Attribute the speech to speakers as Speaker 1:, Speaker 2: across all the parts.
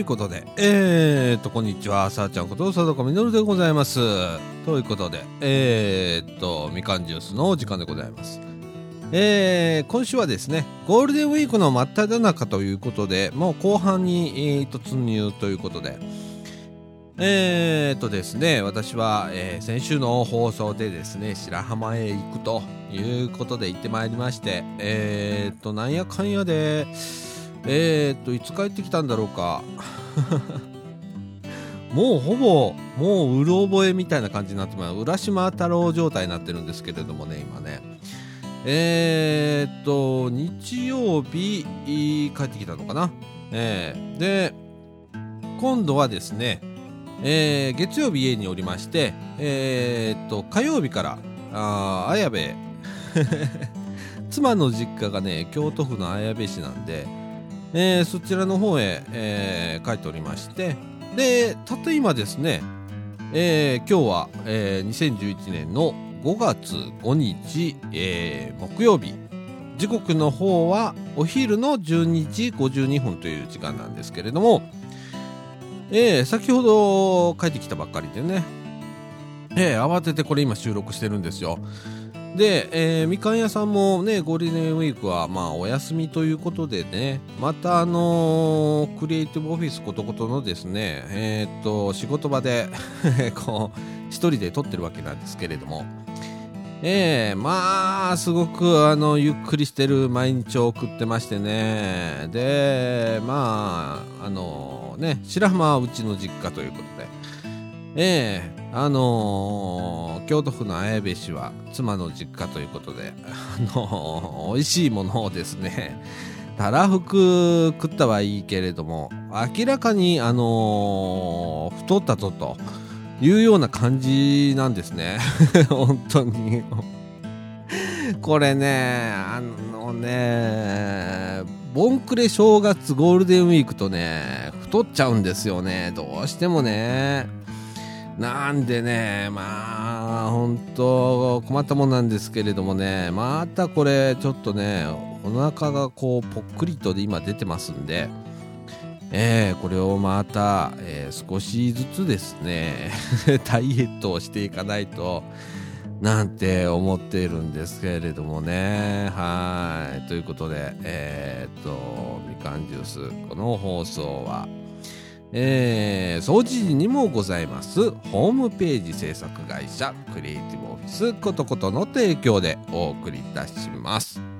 Speaker 1: ということで、えーと、こんにちは、さあちゃんこと佐藤みのるでございます。ということで、えーと、みかんジュースのお時間でございます。えー、今週はですね、ゴールデンウィークの真っ只中ということで、もう後半に、えー、突入ということで、えーとですね、私は、えー、先週の放送でですね、白浜へ行くということで行ってまいりまして、えーと、なんやかんやで、えーと、いつ帰ってきたんだろうか。もうほぼ、もううろ覚えみたいな感じになってます。浦島太郎状態になってるんですけれどもね、今ね。えー、っと、日曜日、帰ってきたのかな。えー、で、今度はですね、えー、月曜日家におりまして、えー、っと、火曜日から、あ綾部、妻の実家がね、京都府の綾部市なんで、えー、そちらの方へ、えー、帰っておりまして、で、たった今ですね、えー、今日は、えー、2011年の5月5日、えー、木曜日、時刻の方はお昼の12時52分という時間なんですけれども、えー、先ほど帰ってきたばっかりでね、えー、慌ててこれ今収録してるんですよ。で、えー、みかん屋さんもね、ゴールデンウィークはまあお休みということでね、またあのー、クリエイティブオフィスことことのですね、えー、っと、仕事場で こう、一人で撮ってるわけなんですけれども、ええー、まあ、すごく、あの、ゆっくりしてる毎日を送ってましてね。で、まあ、あのね、白浜はうちの実家ということで、ええあのー、京都府の綾部市は妻の実家ということで、あのー、美味しいものをですね、たらふく食ったはいいけれども、明らかに、あのー、太ったぞというような感じなんですね。本当に。これね、あのね、ボンクレ正月ゴールデンウィークとね、太っちゃうんですよね。どうしてもね。なんでね、まあ、本当困ったもんなんですけれどもね、またこれ、ちょっとね、お腹がこう、ぽっくりとで今出てますんで、えー、これをまた、えー、少しずつですね、ダイエットをしていかないと、なんて思っているんですけれどもね。はい。ということで、えー、っと、みかんジュース、この放送は、えー、掃除時にもございますホームページ制作会社クリエイティブオフィスことことの提供でお送りいたします。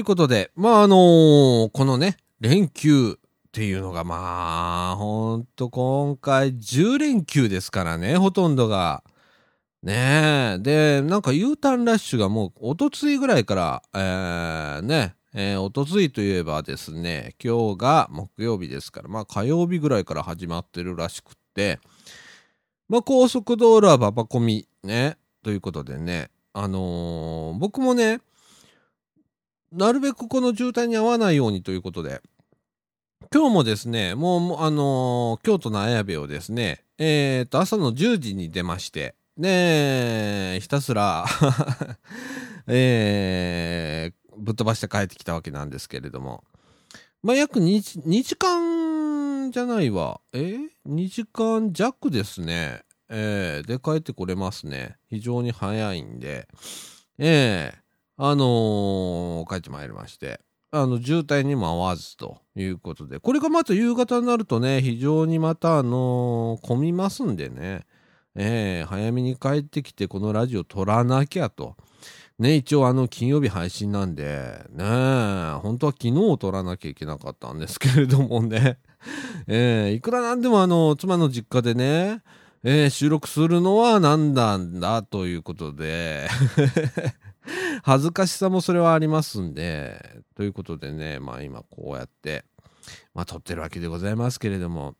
Speaker 1: いうことで、まあ、あのーこのね、連休っていうのが、まあ、ほんと今回10連休ですからね、ほとんどが。ねえ。で、なんか U ターンラッシュがもう、おとついぐらいから、えー、ね、えーおとついといえばですね、今日が木曜日ですから、まあ火曜日ぐらいから始まってるらしくって、まあ高速道路はババコミ、ね、ということでね、あのー僕もね、なるべくこの渋滞に合わないようにということで、今日もですね、もう、あのー京都の綾部をですね、えっ、と、朝の10時に出まして、で、ひたすら、えーぶっ飛ばして帰ってきたわけなんですけれども、まあ、約 2, 2時間じゃないわ。え ?2 時間弱ですね。えーで、帰ってこれますね。非常に早いんで、えーあのー帰ってまいりまして、あの、渋滞にも合わずということで、これがまた夕方になるとね、非常にまた、あのー混みますんでね、えー早めに帰ってきて、このラジオ撮らなきゃと。ね、一応あの、金曜日配信なんで、ね本当は昨日を撮らなきゃいけなかったんですけれどもね、えーいくらなんでもあの、妻の実家でね、えー収録するのは何なんだということで、恥ずかしさもそれはありますんで、ということでね、まあ今こうやって、まあ撮ってるわけでございますけれども、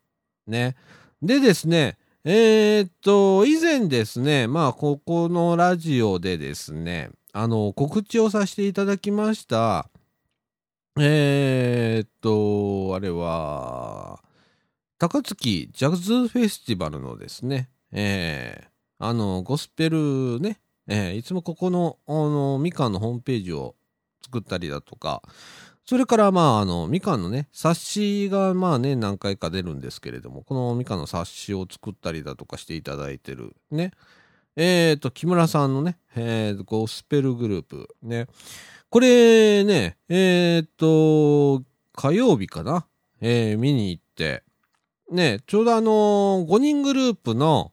Speaker 1: ね。でですね、えーっと、以前ですね、まあここのラジオでですね、あの、告知をさせていただきました、えーっと、あれは、高槻ジャズフェスティバルのですね、えーあの、ゴスペルね、えーいつもここの、あの、みかんのホームページを作ったりだとか、それから、まあ、あの、みかんのね、冊子が、まあね、何回か出るんですけれども、このみかんの冊子を作ったりだとかしていただいてる、ね。えっ、と、木村さんのね、えーゴスペルグループ、ね。これね、えっ、と、火曜日かな、えー見に行って、ね、ちょうどあの5人グループの、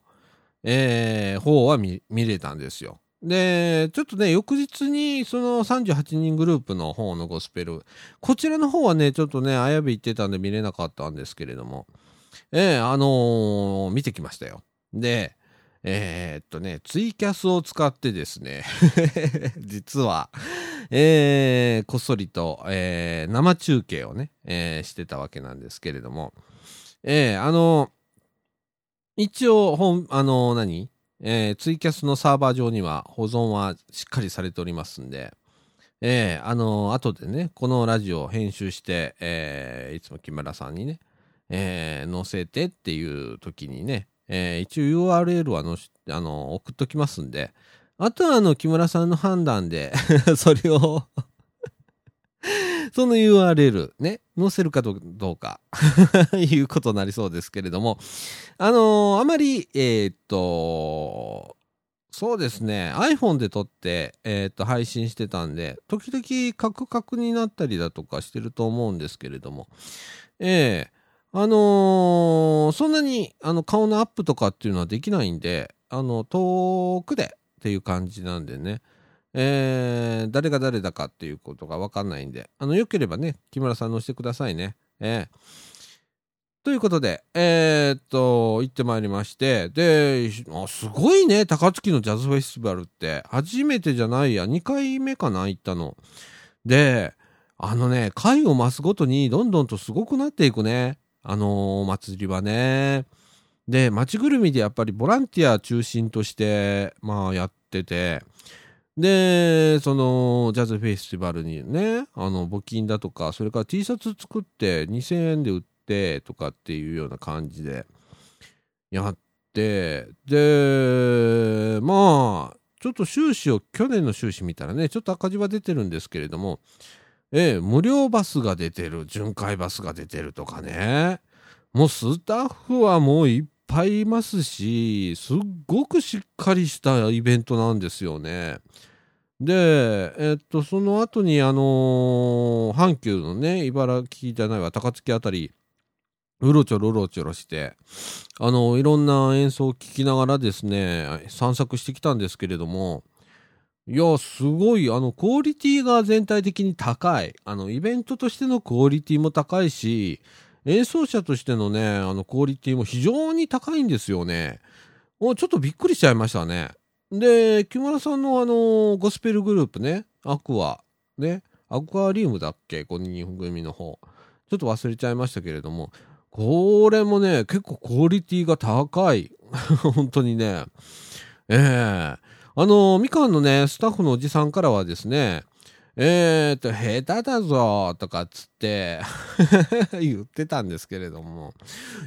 Speaker 1: えー方は見れたんですよ。で、ちょっとね、翌日にその38人グループの方のゴスペル、こちらの方はね、ちょっとね、あやべ行ってたんで見れなかったんですけれども、えーあのー見てきましたよ。で、えーっとね、ツイキャスを使ってですね、実は、えーこっそりと、えー生中継をね、えーしてたわけなんですけれども、えーあの一応、本、あの何？えーツイキャスのサーバー上には保存はしっかりされておりますんで、えーあの後でね、このラジオを編集して、えーいつも木村さんにね、えー載せてっていう時にね、えー一応 URL はのしあの送っときますんで、あとはあの木村さんの判断で それをその URL ね、載せるかどうか いうことになりそうですけれども、あのーあまり、えーっと、そうですね、iPhone で撮って、えーっと、配信してたんで、時々カクカクになったりだとかしてると思うんですけれども、ええ。あのーそんなにあの顔のアップとかっていうのはできないんで、あの、遠くでっていう感じなんでね、えー誰が誰だかっていうことがわかんないんで、あの、よければね、木村さん乗してくださいね。ええということで、えーっと、行ってまいりまして、で、すごいね、高槻のジャズフェスティバルって、初めてじゃないや、2回目かな、行ったの。で、あのね、回を増すごとに、どんどんとすごくなっていくね。あのーお祭りはね。で、街ぐるみでやっぱりボランティア中心として、まあやってて、で、その、ジャズフェスティバルにね、あの、募金だとか、それから T シャツ作って2000円で売ってとかっていうような感じでやって、で、まあ、ちょっと収支を、去年の収支見たらね、ちょっと赤字は出てるんですけれども、え、無料バスが出てる、巡回バスが出てるとかね。もうスタッフはもういっぱいいますし、すっごくしっかりしたイベントなんですよね。で、えっと、その後に、あのー阪急のね、茨城じゃないわ、高槻あたり、うろちょろうろちょろして、あのいろんな演奏を聴きながらですね、散策してきたんですけれども、いや、すごい、あの、クオリティが全体的に高い。あの、イベントとしてのクオリティも高いし、演奏者としてのね、あの、クオリティも非常に高いんですよね。もうちょっとびっくりしちゃいましたね。で、木村さんのあの、ゴスペルグループね、アクア、ね、アクアリウムだっけ ?5 人組の方。ちょっと忘れちゃいましたけれども、これもね、結構クオリティが高い。本当にね。ええー、あの、みかんのね、スタッフのおじさんからはですね、えーと、下手だぞとかっつって 言ってたんですけれども、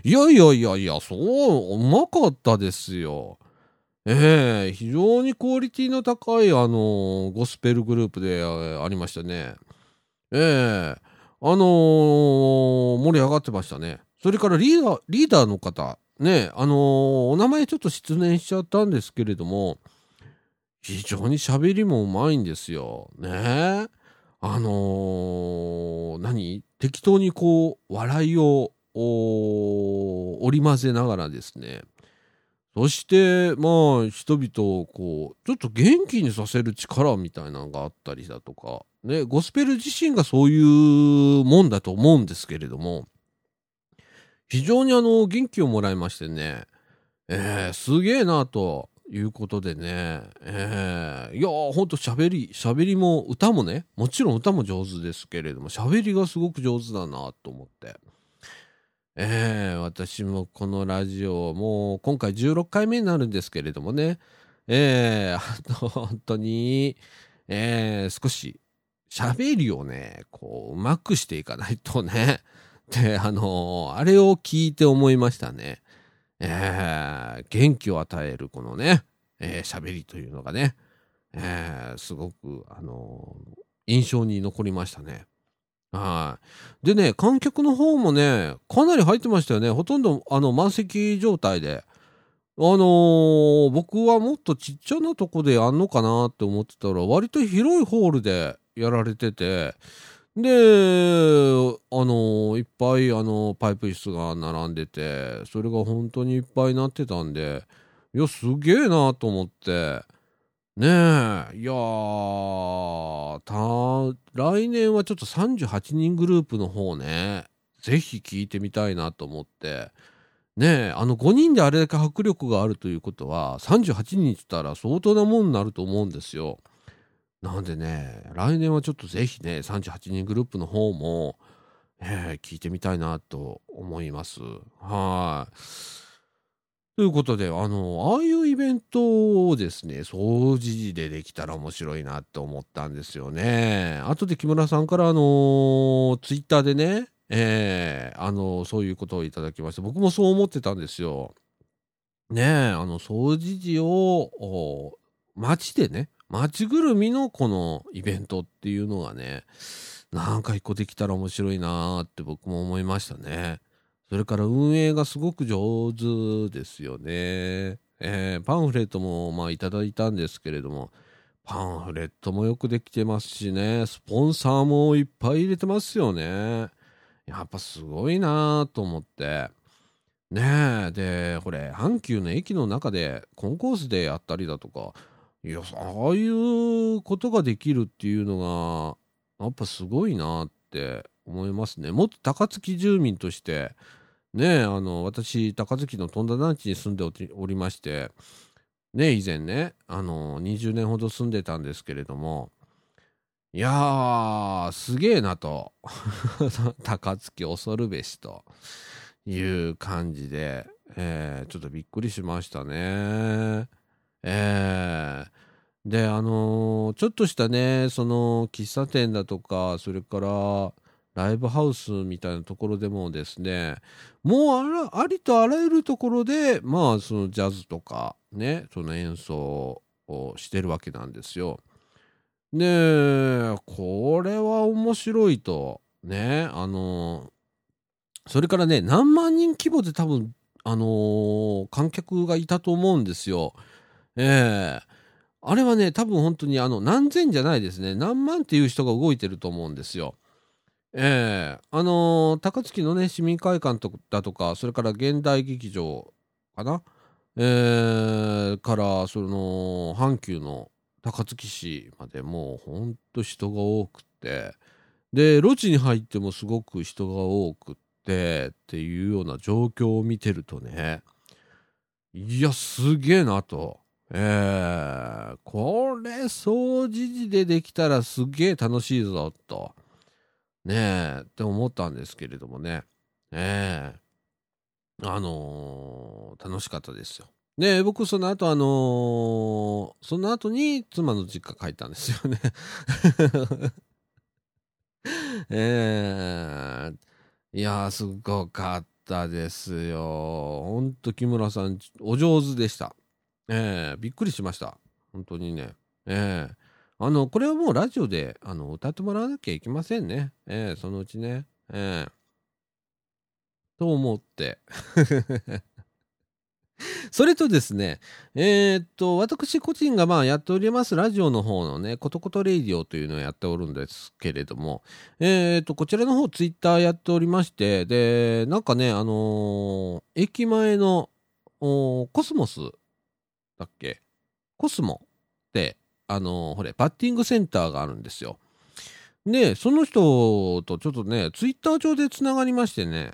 Speaker 1: いやいやいやいや、そう、うまかったですよ。ええー、非常にクオリティの高い、あのゴスペルグループでありましたね。ええ、あの、盛り上がってましたね。それからリーダー、リーダーの方、ね、あのお名前ちょっと失念しちゃったんですけれども、非常に喋りもうまいんですよ。ね。あのー、何？適当にこう、笑いを織り交ぜながらですね、そして、まあ、人々をこう、ちょっと元気にさせる力みたいなのがあったりだとか、ね、ゴスペル自身がそういうもんだと思うんですけれども、非常にあの、元気をもらいましてね、えー、すげえなと。いうことでね、えー、いやー、ほんと喋り、喋りも、歌もね、もちろん歌も上手ですけれども、喋りがすごく上手だなと思って。えー、私もこのラジオ、もう今回16回目になるんですけれどもね、えー、あの、本当に、えー、少し喋りをね、こう、うまくしていかないとね、で、あのー、あれを聞いて思いましたね。えー、元気を与えるこのね、えー、喋りというのがね、えー、すごく、あのー、印象に残りましたね。はい。でね、観客の方もね、かなり入ってましたよね。ほとんど、あの、満席状態で。あのー、僕はもっとちっちゃなとこでやんのかなって思ってたら、割と広いホールでやられてて、で、あの、いっぱい、あの、パイプ椅子が並んでて、それが本当にいっぱいなってたんで、いや、すげえなと思って、ねえ、いやー、来年はちょっと38人グループの方ね、ぜひ聞いてみたいなと思って、ねえ、あの5人であれだけ迫力があるということは、38人って言ったら相当なもんになると思うんですよ。なんでね、来年はちょっとぜひね、38人グループの方も、えー、聞いてみたいなと思います。はい。ということで、あの、ああいうイベントをですね、掃除時でできたら面白いなって思ったんですよね。後で木村さんから、あのツイッターでね、えー、あのそういうことをいただきまして、僕もそう思ってたんですよ。ねえ、あの、掃除時を、街でね、街ぐるみのこのイベントっていうのがね、なんか一個できたら面白いなーって僕も思いましたね。それから運営がすごく上手ですよね。えー、パンフレットもまあいただいたんですけれども、パンフレットもよくできてますしね、スポンサーもいっぱい入れてますよね。やっぱすごいなと思って。ねえ、で、これ、阪急の駅の中でコンコースでやったりだとか、いや、ああいうことができるっていうのが、やっぱすごいなって思いますね。もっと高槻住民として、ねあの、私、高槻の富田団地に住んでおりまして、ね以前ね、あの、20年ほど住んでたんですけれども、いやー、すげえなと。高槻恐るべしという感じで、えー、ちょっとびっくりしましたね。えー、で、あのー、ちょっとしたね、その、喫茶店だとか、それから、ライブハウスみたいなところでもですね、もうありとあらゆるところで、まあ、そのジャズとかね、その演奏をしてるわけなんですよ。で、これは面白いと、ね、あの、それからね、何万人規模で多分、あのー、観客がいたと思うんですよ。ええー、あれはね、多分本当にあの、何千じゃないですね。何万っていう人が動いてると思うんですよ。ええー、あのー、高槻のね、市民会館とだとか、それから現代劇場かな、えー、から、その、阪急の高槻市までもうほんと人が多くて、で、路地に入ってもすごく人が多くってっていうような状況を見てるとね、いや、すげえなと。えー、これ、掃除時でできたらすげえ楽しいぞ、と。ねえ、って思ったんですけれどもね。ええー、あのー、楽しかったですよ。で、僕その後あのー、その後に妻の実家帰ったんですよね えー、いやすごかったですよ。ほんと木村さん、お上手でした。えー、びっくりしました。本当にね。えー、あの、これはもうラジオであの歌ってもらわなきゃいけませんね。えー、そのうちね。えー、と思って それとですね、えー、っと、私個人がまあやっておりますラジオの方のね、ことことレイディオというのをやっておるんですけれども、えー、っと、こちらの方ツイッターやっておりまして、で、なんかね、あのー、駅前のコスモスだっけ？コスモって、あのほれ、バッティングセンターがあるんですよ。で、その人とちょっとね、ツイッター上でつながりましてね、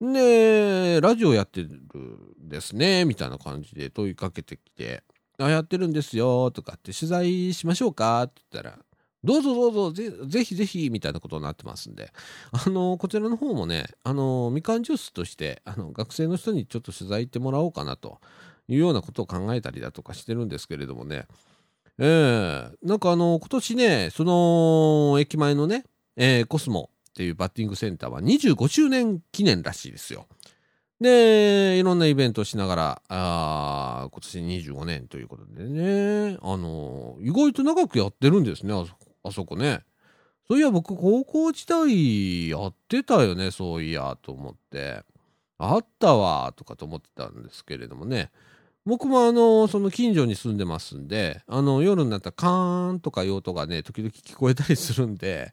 Speaker 1: で、ラジオやってるんですね、みたいな感じで問いかけてきて、あ、やってるんですよ、とかって取材しましょうかって言ったら、どうぞどうぞぜ、ぜひぜひ、みたいなことになってますんで、あの、こちらの方もね、あの、みかんジュースとして、あの、学生の人にちょっと取材行ってもらおうかなというようなことを考えたりだとかしてるんですけれどもね、えー、なんかあの、今年ね、その、駅前のね、えー、コスモっていうバッティングセンターは25周年記念らしいですよ。で、いろんなイベントをしながら、あ今年25年ということでね、あの、意外と長くやってるんですね、あそあそこね。そういや、僕、高校時代やってたよね、そういや、と思って。あったわ、とかと思ってたんですけれどもね。僕もあの、その近所に住んでますんで、あの、夜になったらカーンとかいう音がね、時々聞こえたりするんで、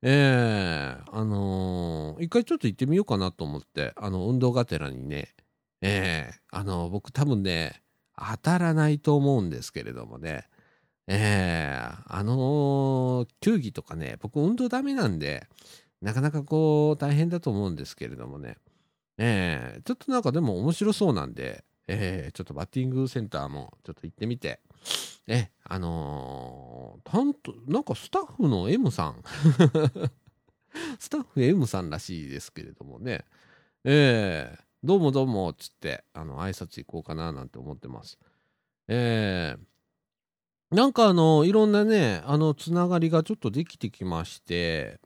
Speaker 1: えー、あのー、一回ちょっと行ってみようかなと思って、あの、運動がてらにね、えー、あの僕多分ね、当たらないと思うんですけれどもね、ええあの球技とかね、僕運動ダメなんで、なかなかこう、大変だと思うんですけれどもね、ええちょっとなんかでも面白そうなんで、えー、ちょっとバッティングセンターもちょっと行ってみて、え、あのー、担当、なんかスタッフの M さん。スタッフ M さんらしいですけれどもね、えー、どうもどうも、つって、あの、挨拶行こうかななんて思ってます。えー、なんかあの、いろんなね、あの、つながりがちょっとできてきまして、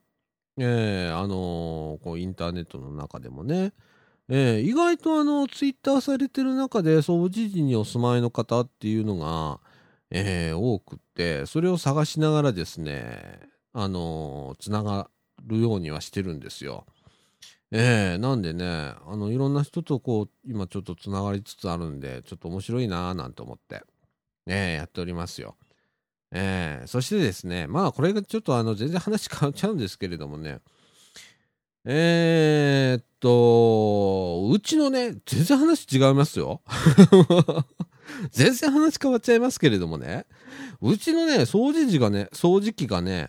Speaker 1: えー、あのー、こう、インターネットの中でもね、えー、意外とあの、ツイッターされてる中で、掃除時にお住まいの方っていうのが、えー、多くって、それを探しながらですね、あのー、つながるようにはしてるんですよ。えー、なんでね、あの、いろんな人とこう、今ちょっとつながりつつあるんで、ちょっと面白いなぁなんて思って、えー、やっておりますよ。えー、そしてですね、まあこれがちょっとあの、全然話変わっちゃうんですけれどもね、えー、っと、うちのね、全然話違いますよ。全然話変わっちゃいますけれどもね。うちのね、掃除時がね、掃除機がね、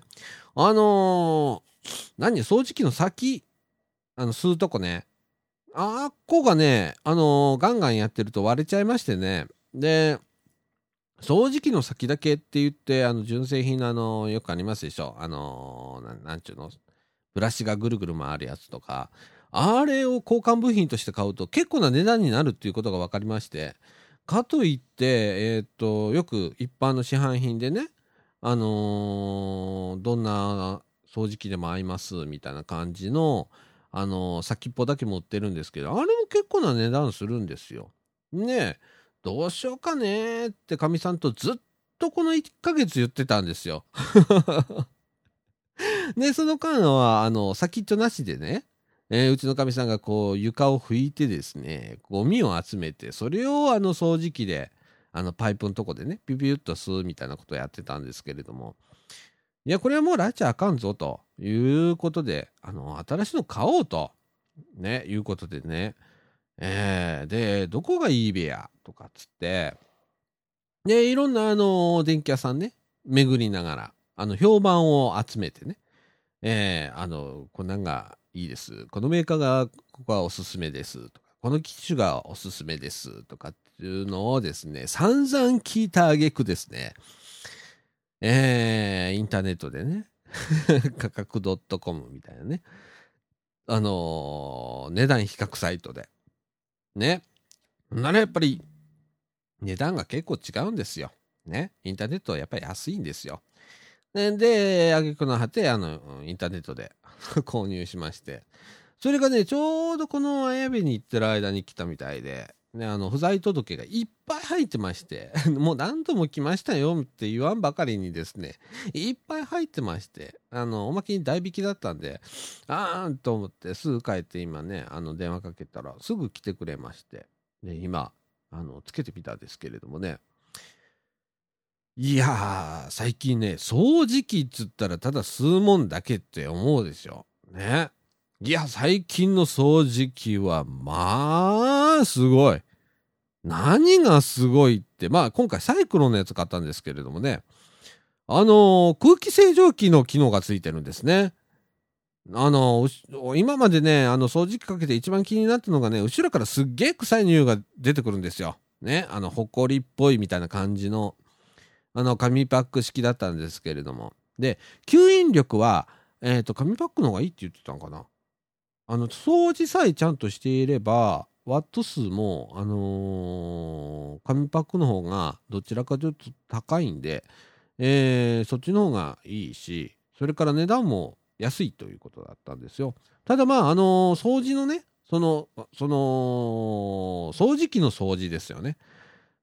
Speaker 1: あのー、何掃除機の先、あの、吸うとこね。あっこがね、あのー、ガンガンやってると割れちゃいましてね。で、掃除機の先だけって言って、あの、純正品のあのー、よくありますでしょ。あのー、なんちゅうの？ブラシがぐるぐる回るやつとか、あれを交換部品として買うと結構な値段になるっていうことが分かりまして、かといって、えっ、と、よく一般の市販品でね、あのー、どんな掃除機でも合いますみたいな感じの、あのー、先っぽだけ持ってるんですけど、あれも結構な値段するんですよ。ねえどうしようかねってかみさんとずっとこの1ヶ月言ってたんですよ。で、その間は、あの、先っちょなしでね、えー、うちのかみさんがこう床を拭いてですね、ゴミを集めて、それをあの掃除機で、あのパイプのとこでね、ピュピュッと吸うみたいなことをやってたんですけれども、いや、これはもう拉致あかんぞということで、あの、新しいの買おうと、ね、いうことでね、えー、で、どこがいいべやとかっつって、で、いろんな、あの、電気屋さんね、巡りながら、あの、評判を集めてね、えー、あの、こんなんがいいです。このメーカーが、ここはおすすめです。とか、この機種がおすすめです。とかっていうのをですね、散々聞いたあげくですね、えー、インターネットでね、価格 .com みたいなね、あのー、値段比較サイトで、ね、ならやっぱり値段が結構違うんですよ。ね。インターネットはやっぱり安いんですよ。で、あげくの果て、あの、インターネットで 購入しまして。それがね、ちょうどこの綾部に行ってる間に来たみたいで、ね、あの、不在届がいっぱい入ってまして、もう何度も来ましたよって言わんばかりにですね、いっぱい入ってまして、あの、おまけに代引きだったんで、あーんと思ってすぐ帰って今ね、あの、電話かけたらすぐ来てくれまして、で、今、あの、つけてみたんですけれどもね、いやー、最近ね、掃除機っつったらただ吸うもんだけって思うでしょ。ね。いや、最近の掃除機は、まあ、すごい。何がすごいって、まあ、今回サイクロンのやつ買ったんですけれどもね、あのー、空気清浄機の機能がついてるんですね。あのー、今までね、あの、掃除機かけて一番気になったのがね、後ろからすっげえ臭い匂いが出てくるんですよ。ね。あの、ほこりっぽいみたいな感じの。あの紙パック式だったんですけれども。で吸引力は、えーと、紙パックの方がいいって言ってたのかな。あの掃除さえちゃんとしていればワット数も、あのー、紙パックの方がどちらかというと高いんで、えー、そっちの方がいいしそれから値段も安いということだったんですよ。ただまああのー、掃除のねそのその掃除機の掃除ですよね。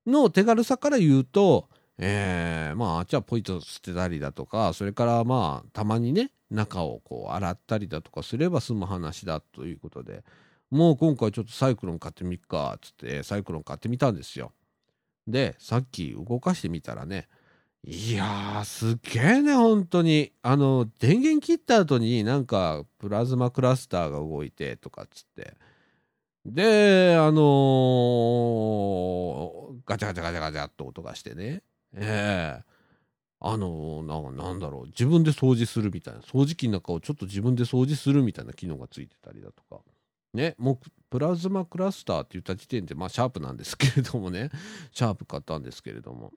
Speaker 1: の手軽さから言うとえー、まああっちはポイと捨てたりだとかそれからまあたまにね中をこう洗ったりだとかすれば済む話だということでもう今回ちょっとサイクロン買ってみっかっつってサイクロン買ってみたんですよ。でさっき動かしてみたらねいやーすげえね本当に。あの電源切った後になんかプラズマクラスターが動いてとかっつって。であのー、ガチャガチャガチャガチャっと音がしてね。ええあのな、なんだろう、自分で掃除するみたいな、掃除機の中をちょっと自分で掃除するみたいな機能がついてたりだとか、ね、もうプラズマクラスターって言った時点で、まあ、シャープなんですけれどもね、シャープ買ったんですけれども、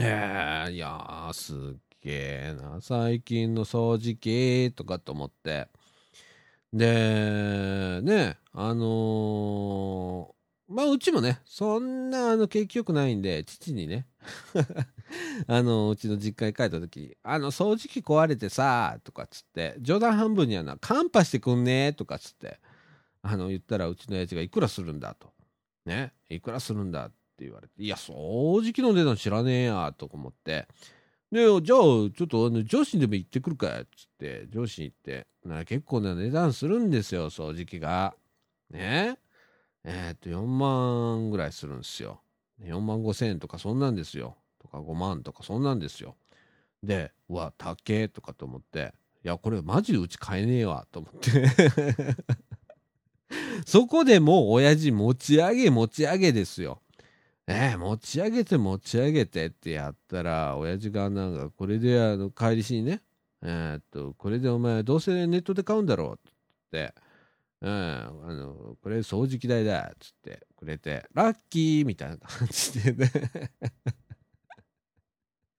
Speaker 1: ええいやー、すっげえな、最近の掃除機とかと思って、で、ね、あのー、まあ、うちもね、そんな、あの、景気よくないんで、父にね、あのうちの実家に帰った時「あの掃除機壊れてさ」とかっつって冗談半分にはな「カンパしてくんね」とかっつってあの言ったらうちの親父が「いくらするんだ」と「ねいくらするんだ」って言われて「いや掃除機の値段知らねえや」とか思って。でじゃあちょっとあの上司にでも行ってくるかっつって上司に行ってな結構な値段するんですよ掃除機が。ね。えー、っと4万ぐらいするんですよ。4万5千円とかそんなんですよ。とか5万とかそんなんですよ。で、うわ、高えとかと思って、いや、これマジでうち買えねえわと思って そこでもう親父持ち上げ持ち上げですよ。え、持ち上げて持ち上げてってやったら、親父がなんか、これであの帰りしにね、えー、っと、これでお前どうせネットで買うんだろうって、うん、あの、これ掃除機代だっつってくれて、ラッキーみたいな感じでね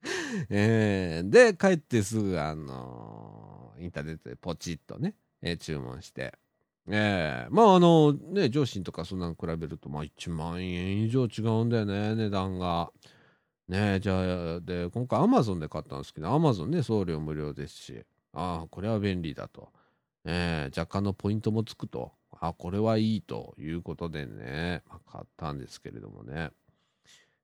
Speaker 1: えー、で、帰ってすぐ、あのー、インターネットでポチッとね、えー、注文して、えー、まああのね、上司とかそんなの比べると、まあ1万円以上違うんだよね、値段が。ねじゃあ、で、今回アマゾンで買ったんですけど、アマゾンね、送料無料ですし、ああ、これは便利だと。えー、若干のポイントもつくと、あ、これはいいということでね、まあ、買ったんですけれどもね。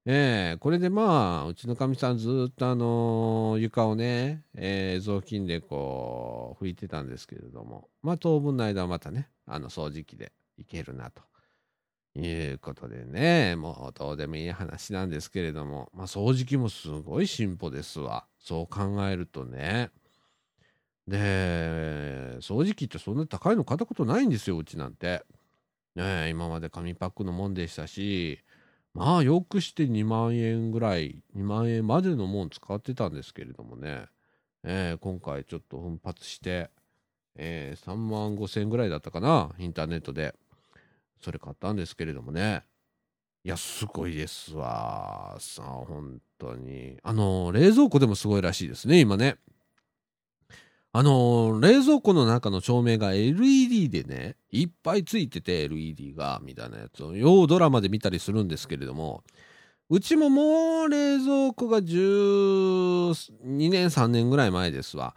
Speaker 1: えー、これでまあ、うちのかみさんずっとあのー、床をね、えー、雑巾でこう、拭いてたんですけれども、まあ当分の間はまたね、あの掃除機でいけるなと。いうことでね、もうどうでもいい話なんですけれども、まあ掃除機もすごい進歩ですわ。そう考えるとね。で、掃除機ってそんな高いの買ったことないんですよ、うちなんて。ね今まで紙パックのもんでしたし、まあよくして2万円ぐらい2万円までのもん使ってたんですけれどもね、え、今回ちょっと奮発して、えー、3万5千円ぐらいだったかなインターネットで。それ買ったんですけれどもね。いやすごいですわさあ本当に。あの冷蔵庫でもすごいらしいですね今ね。あのー、冷蔵庫の中の照明が LED でね、いっぱいついてて LED が、みたいなやつを、ようドラマで見たりするんですけれども、うちももう冷蔵庫が12年3年ぐらい前ですわ。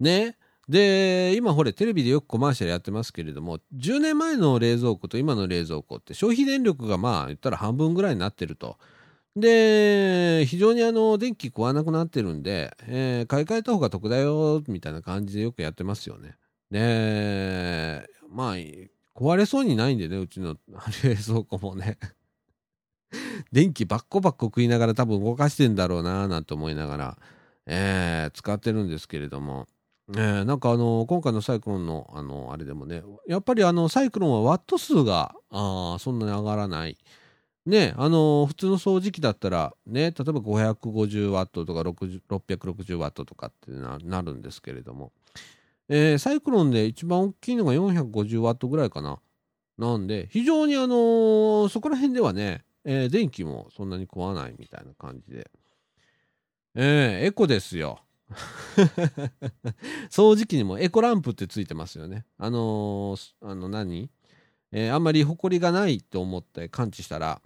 Speaker 1: ね。で、今ほれテレビでよくコマーシャルやってますけれども、10年前の冷蔵庫と今の冷蔵庫って消費電力がまあ言ったら半分ぐらいになってると。で、非常にあの、電気食わなくなってるんで、えー、買い替えた方が得だよ、みたいな感じでよくやってますよね。で、まあ、壊れそうにないんでね、うちの冷蔵庫もね。電気バッコバッコ食いながら多分動かしてんだろうな、なんて思いながら、えー、使ってるんですけれども、えー、なんかあの、今回のサイクロンの、あの、あれでもね、やっぱりあの、サイクロンはワット数が、あそんなに上がらない。ね、あのー、普通の掃除機だったら、ね、例えば550ワットとか660ワットとかってなるんですけれども、えー、サイクロンで一番大きいのが450ワットぐらいかな。なんで、非常にあのー、そこら辺ではね、えー、電気もそんなに壊ないみたいな感じで。えー、エコですよ。掃除機にもエコランプってついてますよね。あのー、あの何？えー、あんまり埃がないと思って感知したら、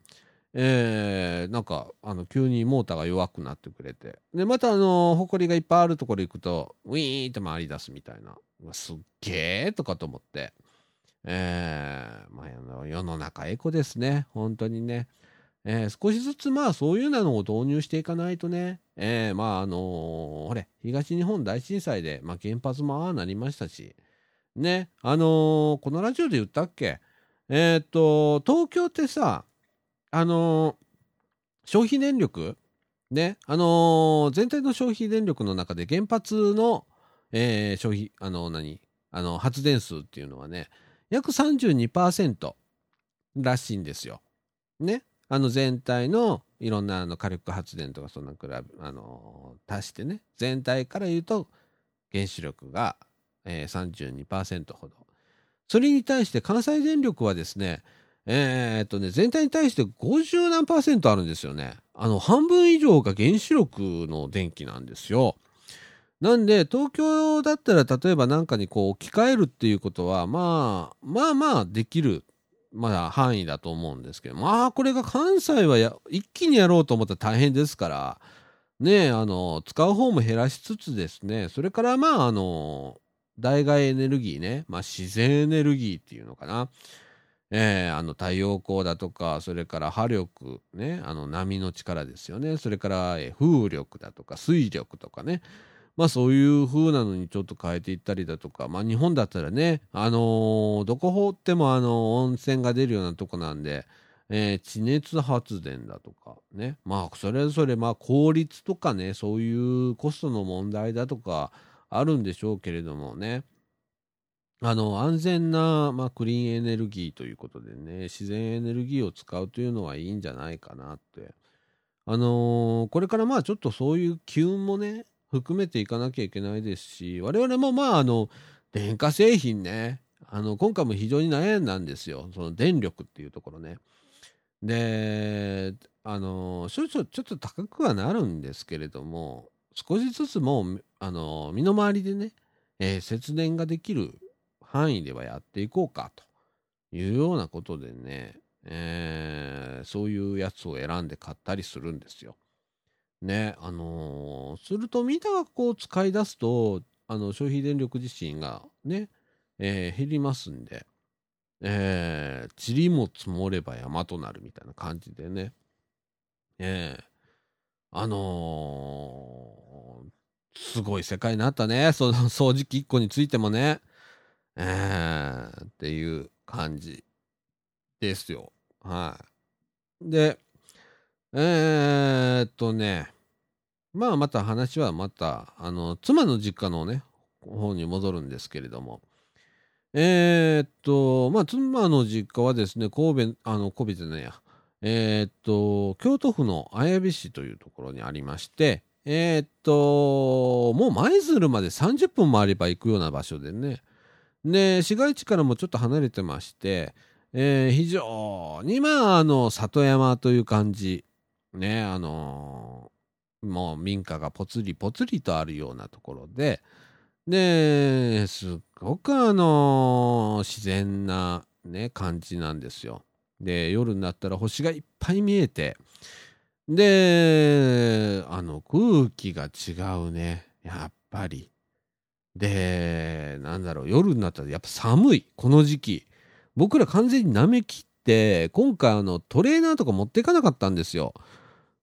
Speaker 1: えー、なんかあの急にモーターが弱くなってくれて。でまたあの埃がいっぱいあるところ行くとウィーンって回り出すみたいな。すっげえとかと思って、えーまあ、世の中エコですね。本当にね、えー、少しずつまあそういうのを導入していかないとね、えー、まああのー、ほれ東日本大震災で、まあ、原発もああなりましたし。ねあのこのラジオで言ったっけ？えっ、と東京ってさあのー、消費電力？ね、あのー、全体の消費電力の中で原発の、え、消費、あの、何？あの、発電数っていうのはね、約32%らしいんですよ。ね。あの全体のいろんなあの火力発電とかそんな比べ、あの足してね、全体から言うと原子力が、えー、32%ほど。それに対して関西電力はですね、えー、っとね、全体に対して50何パーセントあるんですよね。あの、半分以上が原子力の電気なんですよ。なんで、東京だったら例えば何かにこう置き換えるっていうことは、まあ、まあまあできる、まあ範囲だと思うんですけど、まあこれが関西はや一気にやろうと思ったら大変ですから、ねあの、使う方も減らしつつですね、それからまあ、あの、代替エネルギーね、まあ自然エネルギーっていうのかな。えー、あの太陽光だとかそれから波力ね。あの波の力ですよね。それから、風力だとか水力とかね。まあそういう風なのにちょっと変えていったりだとか。まあ日本だったらねあのー、どこ掘ってもあの温泉が出るようなとこなんで、えー、地熱発電だとかね。まあそれぞれまあ効率とかねそういうコストの問題だとかあるんでしょうけれどもねあの、安全な、まあ、クリーンエネルギーということでね、自然エネルギーを使うというのはいいんじゃないかなって。あのー、これからまあちょっとそういう機運もね、含めていかなきゃいけないですし、我々もまああの、電化製品ね、あの、今回も非常に悩んだんですよ。その電力っていうところね。で、あのー、少々ちょっと高くはなるんですけれども、少しずつもう、あの、身の回りでね、えー、節電ができる範囲ではやっていこうかというようなことでね、えー、そういうやつを選んで買ったりするんですよ。ね、あのー、するとみんながこう使い出すと、あの消費電力自身がね、えー、減りますんで、えー、塵も積もれば山となるみたいな感じでね、えー、あのー、すごい世界になったね、その掃除機1個についてもね。えー、っていう感じですよ。はい。で、えー、っとね、まあまた話はまた、あの、妻の実家のね、方に戻るんですけれども、えー、っと、まあ妻の実家はですね、神戸、あの、神戸じゃないや、えー、っと、京都府の綾部市というところにありまして、えー、っと、もう舞鶴まで30分もあれば行くような場所でね。で、市街地からもちょっと離れてまして、えー、非常にまあ、あの、里山という感じ。ね、あのもう民家がぽつりぽつりとあるようなところで、で、すっごくあの自然なね、感じなんですよ。で、夜になったら星がいっぱい見えて、で、あの、空気が違うね。やっぱり。で、なんだろう、夜になったらやっぱ寒い。この時期。僕ら完全に舐めきって、今回あの、トレーナーとか持っていかなかったんですよ。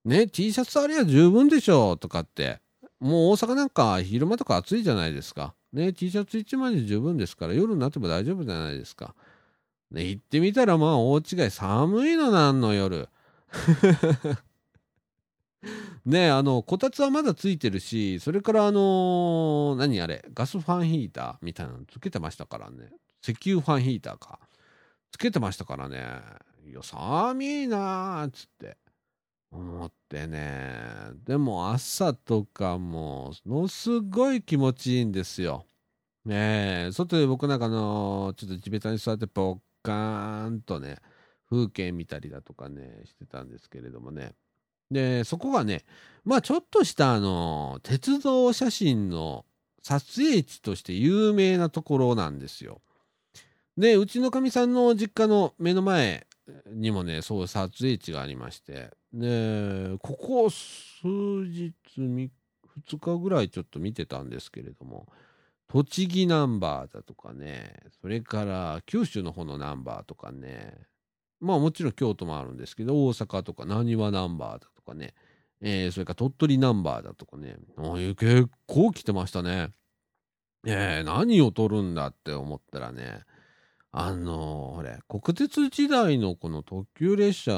Speaker 1: ね、T シャツありゃ十分でしょとかって。もう大阪なんか昼間とか暑いじゃないですか。ね、T シャツ1枚で十分ですから、夜になっても大丈夫じゃないですか。ね、行ってみたらまあ大違い。寒いのなんの夜。ねえあの、こたつはまだついてるし、それからあのー、何あれ、ガスファンヒーターみたいなのつけてましたからね。石油ファンヒーターか。つけてましたからね。いや、寒いなーっつって。思ってね。でも朝とかも、ものすごい気持ちいいんですよ。ねえ、外で僕なんかの、ちょっと地べたに座ってポッカーンとね、風景見たりだとかね、してたんですけれどもね。で、そこがね、まあちょっとしたあの、鉄道写真の撮影地として有名なところなんですよ。で、うちのかみさんの実家の目の前にもね、そういう撮影地がありまして、で、ここ数日、2日ぐらいちょっと見てたんですけれども、栃木ナンバーだとかね、それから九州の方のナンバーとかね、まあもちろん京都もあるんですけど、大阪とか浪速ナンバーだとかね、えー、それから鳥取ナンバーだとかね、結構来てましたね。えー、何を取るんだって思ったらね、あのー、ほれ、国鉄時代のこの特急列車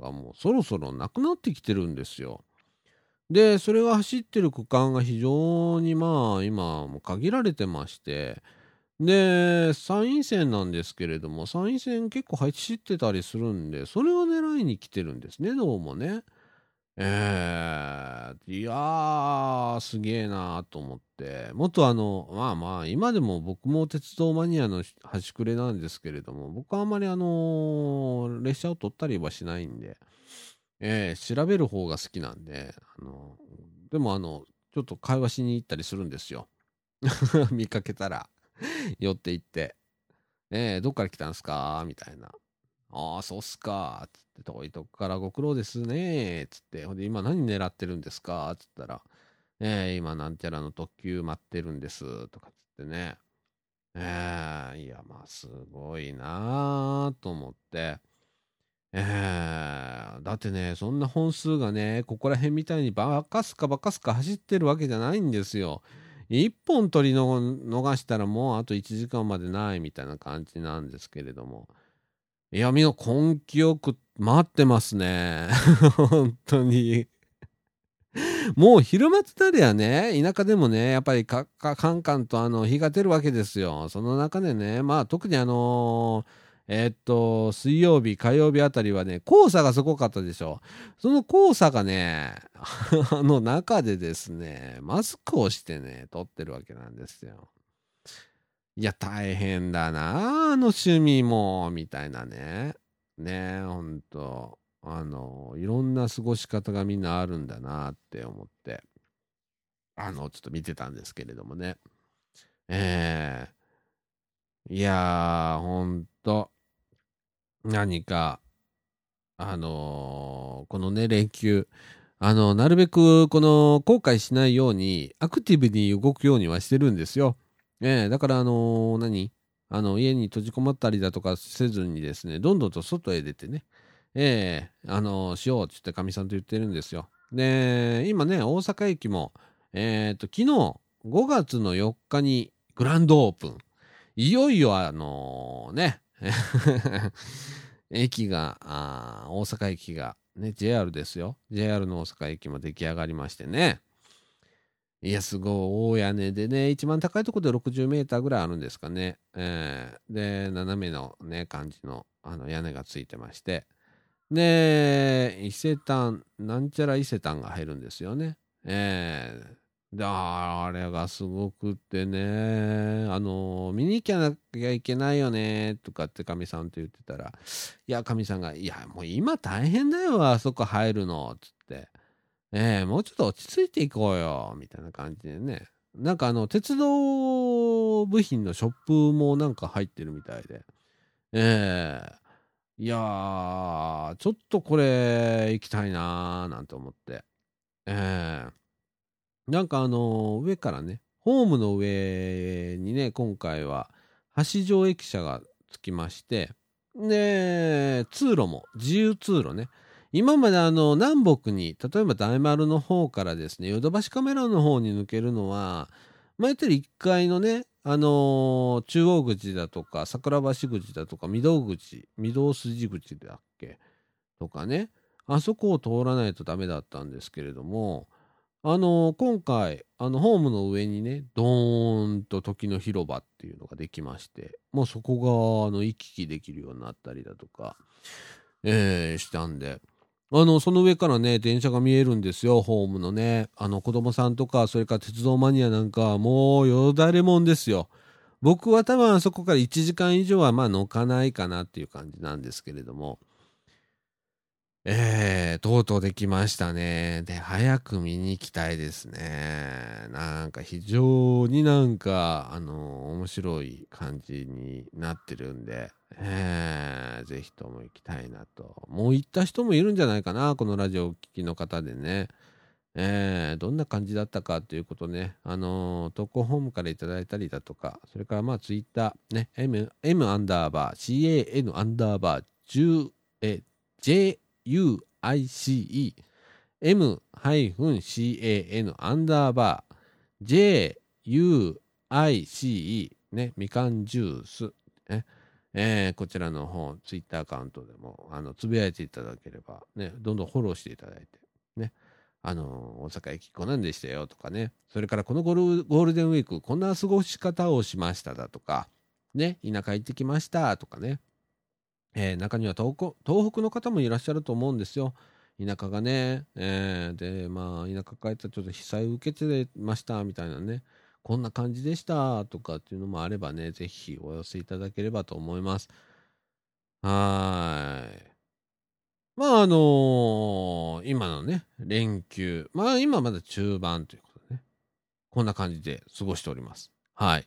Speaker 1: がもうそろそろなくなってきてるんですよ。で、それが走ってる区間が非常にまあ今も限られてまして、で、参院選なんですけれども、参院選結構走ってたりするんで、それを狙いに来てるんですね、どうもね。えー、いやー、すげえなーと思って、もっとあの、まあまあ、今でも僕も鉄道マニアの端くれなんですけれども、僕はあんまりあのー、列車を取ったりはしないんで、えー、調べる方が好きなんで、あのでもあの、ちょっと会話しに行ったりするんですよ。見かけたら寄って行って、えー、どっから来たんすか？みたいな。ああ、そうっすか。つって、遠いとこからご苦労ですね。つって、ほんで、今何狙ってるんですか？つったら、えー、今なんちゃらの特急待ってるんです。とかつってね。えー、いや、まあ、すごいなあと思って。えー、だってね、そんな本数がね、ここら辺みたいにバカすかバカすか走ってるわけじゃないんですよ。一本取りの逃したらもうあと1時間までないみたいな感じなんですけれども。いや、みんな根気よく待ってますね。本当にもう昼間つたりゃね、田舎でもね、やっぱりカンカンとあの日が出るわけですよ。その中でね、まあ特にあのーえ、っと、水曜日、火曜日あたりはね、黄砂がすごかったでしょ。その黄砂がね、あの中でですね、マスクをしてね、撮ってるわけなんですよ。いや、大変だな、あの趣味も、みたいなね。ねほんと。あの、いろんな過ごし方がみんなあるんだなって思って、あの、ちょっと見てたんですけれどもね。ええー、いやー、ほんと、何か、あのー、このね、連休、あの、なるべく、この、後悔しないように、アクティブに動くようにはしてるんですよ。ええー、だから、あのー、何？あの、家に閉じこもったりだとかせずにですね、どんどんと外へ出てね、ええあのしようって言ってかみさんと言ってるんですよ。で、今ね、大阪駅も、えっ、と、昨日、5月の4日にグランドオープン。いよいよ、あのね、駅が、あ大阪駅が、ね、JR ですよ。JR の大阪駅も出来上がりましてね。いや、すごい、大屋根でね、一番高いところで60メーターぐらいあるんですかね。えー、で、斜めのね、感じのあの屋根がついてまして。で、伊勢丹、なんちゃら伊勢丹が入るんですよね。えー、で、あれがすごくってね、あの、見に行きゃなきゃいけないよね、とかってかみさんと言ってたら、いや、かみさんが、いや、もう今大変だよ、あそこ入るの、つって。え、もうちょっと落ち着いていこうよ、みたいな感じでね。なんかあの、鉄道部品のショップもなんか入ってるみたいで。ええ、いやー、ちょっとこれ行きたいなーなんて思って。ええ、なんかあの、上からね、ホームの上にね、今回は橋上駅舎がつきまして、で、通路も自由通路ね。今まであの南北に例えば大丸の方からですねヨドバシカメラの方に抜けるのはまあ言ったら1階のねあのー、中央口だとか桜橋口だとか御堂口御堂筋口だっけとかねあそこを通らないとダメだったんですけれどもあのー、今回あのホームの上にねドーンと時の広場っていうのができましてもうそこがあの行き来できるようになったりだとか、えー、したんであの、その上からね、電車が見えるんですよ、ホームのね。あの、子供さんとか、それから鉄道マニアなんか、もうよだれもんですよ。僕は多分あそこから1時間以上はまあ乗かないかなっていう感じなんですけれども。えー、とうとうできましたね。で、早く見に行きたいですね。なんか非常になんか、あの、面白い感じになってるんで、えー、ぜひとも行きたいなと。もう行った人もいるんじゃないかな、このラジオを聴きの方でね。えー、どんな感じだったかということね、あのー、投稿ホームからいただいたりだとか、それからまあツイッター、ね、M, M アンダーバー、CAN アンダーバー、10え UICE m-can アンダーバー、JUICE、ね、みかんジュース、ね、えー、こちらの方、ツイッターアカウントでも、あの、つぶやいていただければ、ね、どんどんフォローしていただいて、ね、あの、大阪駅こなんでしたよとかね、それからこのゴールゴールデンウィーク、こんな過ごし方をしましただとか、ね、田舎行ってきましたとかね、えー、中には東北の方もいらっしゃると思うんですよ。田舎がね、えー、で、まあ、田舎帰ったらちょっと被災を受けてましたみたいなね、こんな感じでしたとかっていうのもあればね、ぜひお寄せいただければと思います。はい。まあ、あのー、今のね、連休、まあ、今まだ中盤ということでね、こんな感じで過ごしております。はい。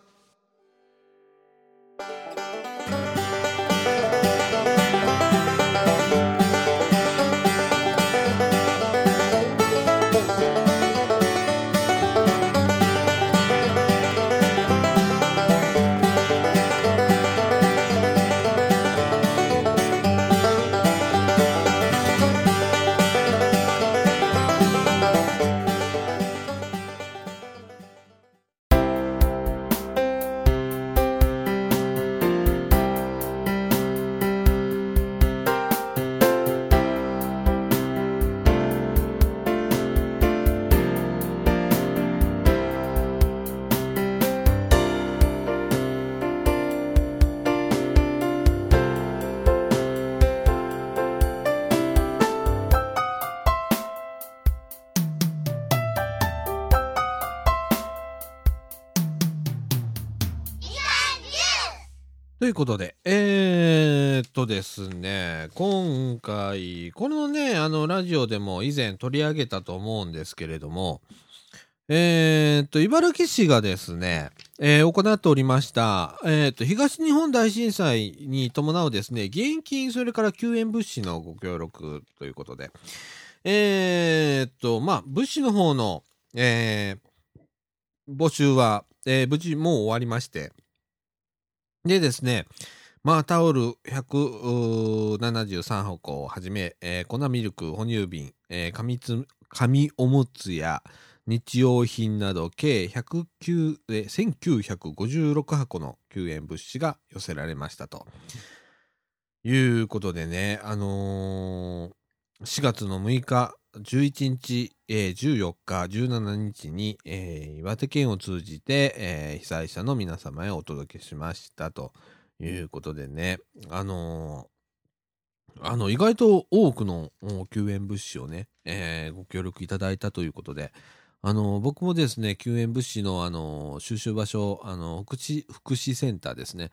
Speaker 1: いうことで、えー、っとですね、今回、このね、あの、ラジオでも以前取り上げたと思うんですけれども、えー、っと、茨城市がですね、えー、行っておりました、えー、っと、東日本大震災に伴うですね、現金、それから救援物資のご協力ということで、えー、っと、まあ、物資の方の、えー、募集は、え、無事もう終わりまして、でですね、まあ、タオル173箱をはじめ、えー、粉ミルク、哺乳瓶、えー、紙つ紙おむつや日用品など計109え1956箱の救援物資が寄せられましたと。いうことでね、あのー、4月の6日、11日、えー、14日、17日に、えー、岩手県を通じて、えー、被災者の皆様へお届けしましたということでね、あのあの、意外と多くの救援物資をね、えご協力いただいたということで、あの僕もですね、救援物資の、あの収集場所、あの福祉、福祉センターですね、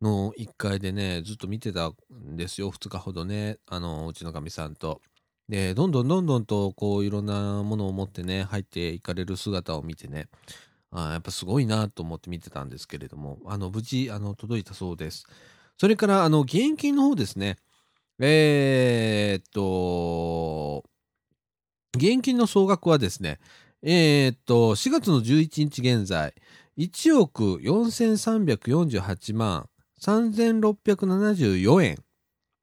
Speaker 1: の1階でね、ずっと見てたんですよ、2日ほどね、あのうちのかみさんと。で、どんどんどんどんと、こう、いろんなものを持ってね、入っていかれる姿を見てね、あやっぱすごいなと思って見てたんですけれども、あの、無事、あの、届いたそうです。それから、あの、現金の方ですね。えー、っと、現金の総額はですね、えー、っと、4月の11日現在、1億4348万3674円、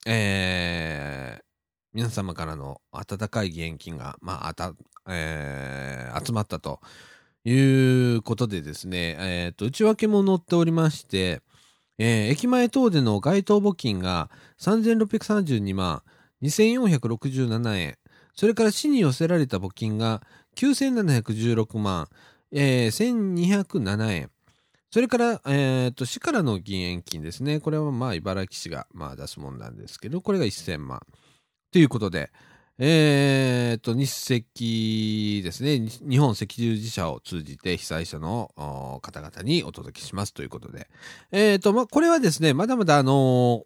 Speaker 1: えー、皆様からの温かい現金が、まあ、た、えー、集まったということでですね、え、ー、と、内訳も載っておりまして、えー、駅前等での該当募金が3632万2467円、それから市に寄せられた募金が9716万、えー、1207円、それから、えーと、市からの義援金ですね。これはまあ茨城市がまあ出すもんなんですけど、これが1000万。ということで、えー、と、日赤ですね、日本赤十字社を通じて被災者の方々にお届けしますということで、えー、と、ま、これはですね、まだまだあの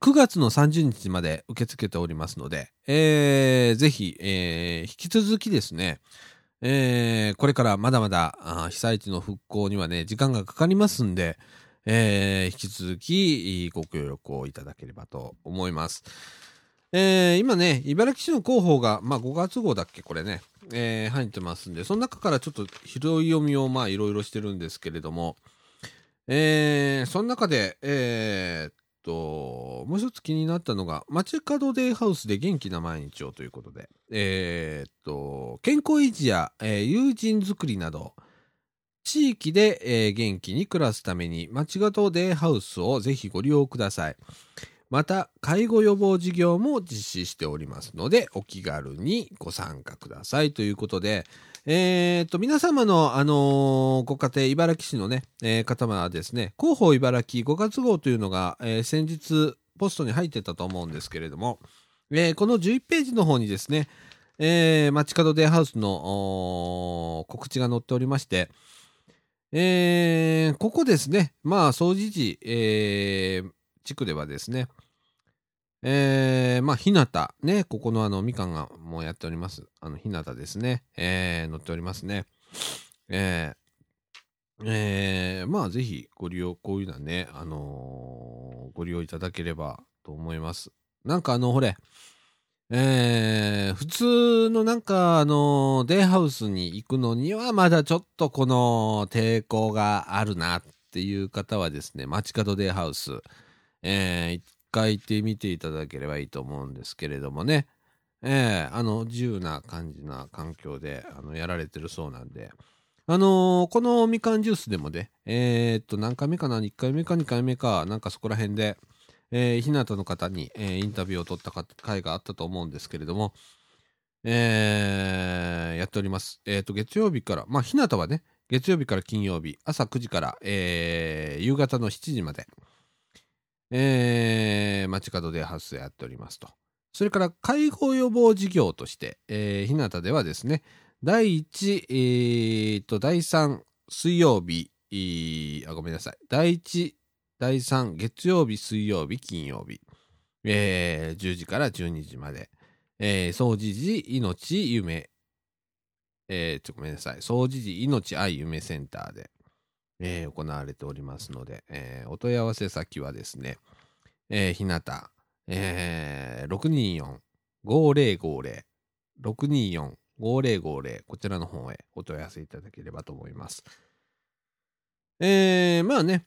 Speaker 1: ー、9月の30日まで受け付けておりますので、えー、ぜひ、えー、引き続きですね、えー、これからまだまだ被災地の復興にはね、時間がかかりますんで、えー、引き続きご協力をいただければと思います。えー、今ね、茨城市の広報が、まあ、5月号だっけ、これね、えー、入ってますんで、その中からちょっと拾い読みを、まあ、いろいろしてるんですけれども、えー、その中で、えー、っと、もう一つ気になったのが、街角デイハウスで元気な毎日をということで、えー、っと、健康維持や、え、友人づくりなど、地域で、え、元気に暮らすために、街角デイハウスをぜひご利用ください。また、介護予防事業も実施しておりますので、お気軽にご参加くださいということで、えー、と、皆様の、あのー、ご家庭、茨城市のね、えー、方はですね、広報茨城5月号というのが、えー、先日、ポストに入ってたと思うんですけれども、えー、この11ページの方にですね、えー、街角デイハウスの告知が載っておりまして、えー、ここですね、まあ、掃除時、えー、地区ではですね、えー、まあ、ひなた、ね、ここのあの、みかんがもうやっております。あの、ひなたですね、えー、載っておりますね。えー、えー、まあ、ぜひご利用、こういうのはね、あのー、ご利用いただければと思います。なんかあの、ほれ、えー、普通のなんかあの、デイハウスに行くのにはまだちょっとこの抵抗があるなっていう方はですね、街角デイハウス、えー、一回行ってみていただければいいと思うんですけれどもね、えー、あの、自由な感じな環境で、あの、やられてるそうなんで、あのー、このみかんジュースでもね、えー、っと、何回目かな ?1 回目か2回目か、なんかそこら辺で、えー、ひなたの方に、えー、インタビューを取った回があったと思うんですけれども、えー、やっております。えっ、と、月曜日から、まあ、ひなたはね、月曜日から金曜日、朝9時から、えー、夕方の7時まで、えー、街角で発生やっておりますと。それから介護予防事業として、えー、日向ではですね、第1、えー、と、第3水曜日、あ、ごめんなさい。第1第3月曜日、水曜日、金曜日、えー、10時から12時まで、えー、総持寺命夢、えー、ちょごめんなさい、総持寺命愛夢センターで、えー、行われておりますので、えー、お問い合わせ先はですね、えー、ひなた、えー、624-5050、624-5050、こちらの方へお問い合わせいただければと思います。えー、まあね、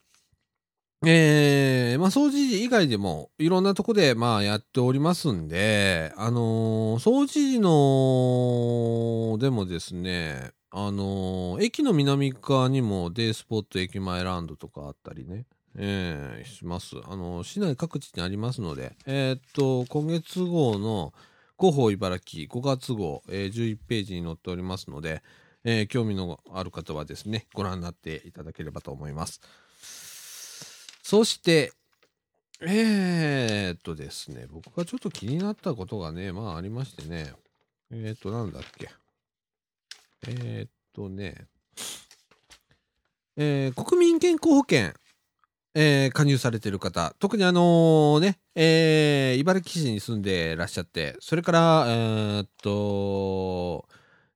Speaker 1: えー、まあ、掃除時以外でも、いろんなとこで、まあ、やっておりますんで、あのー、掃除時の、でもですね、あのー、駅の南側にもデイスポット駅前ランドとかあったりね、えー、します。あのー、市内各地にありますので、えー、っと、今月号の広報茨城5月号、えー、11ページに載っておりますので、えー、興味のある方はですね、ご覧になっていただければと思います。そして、えー、っとですね、僕がちょっと気になったことがね、まあありましてね、えー、っと、なんだっけ。えー、っとね、えー、国民健康保険、えー、加入されてる方、特にあのね、えー、茨城市に住んでらっしゃって、それから、えー、っと、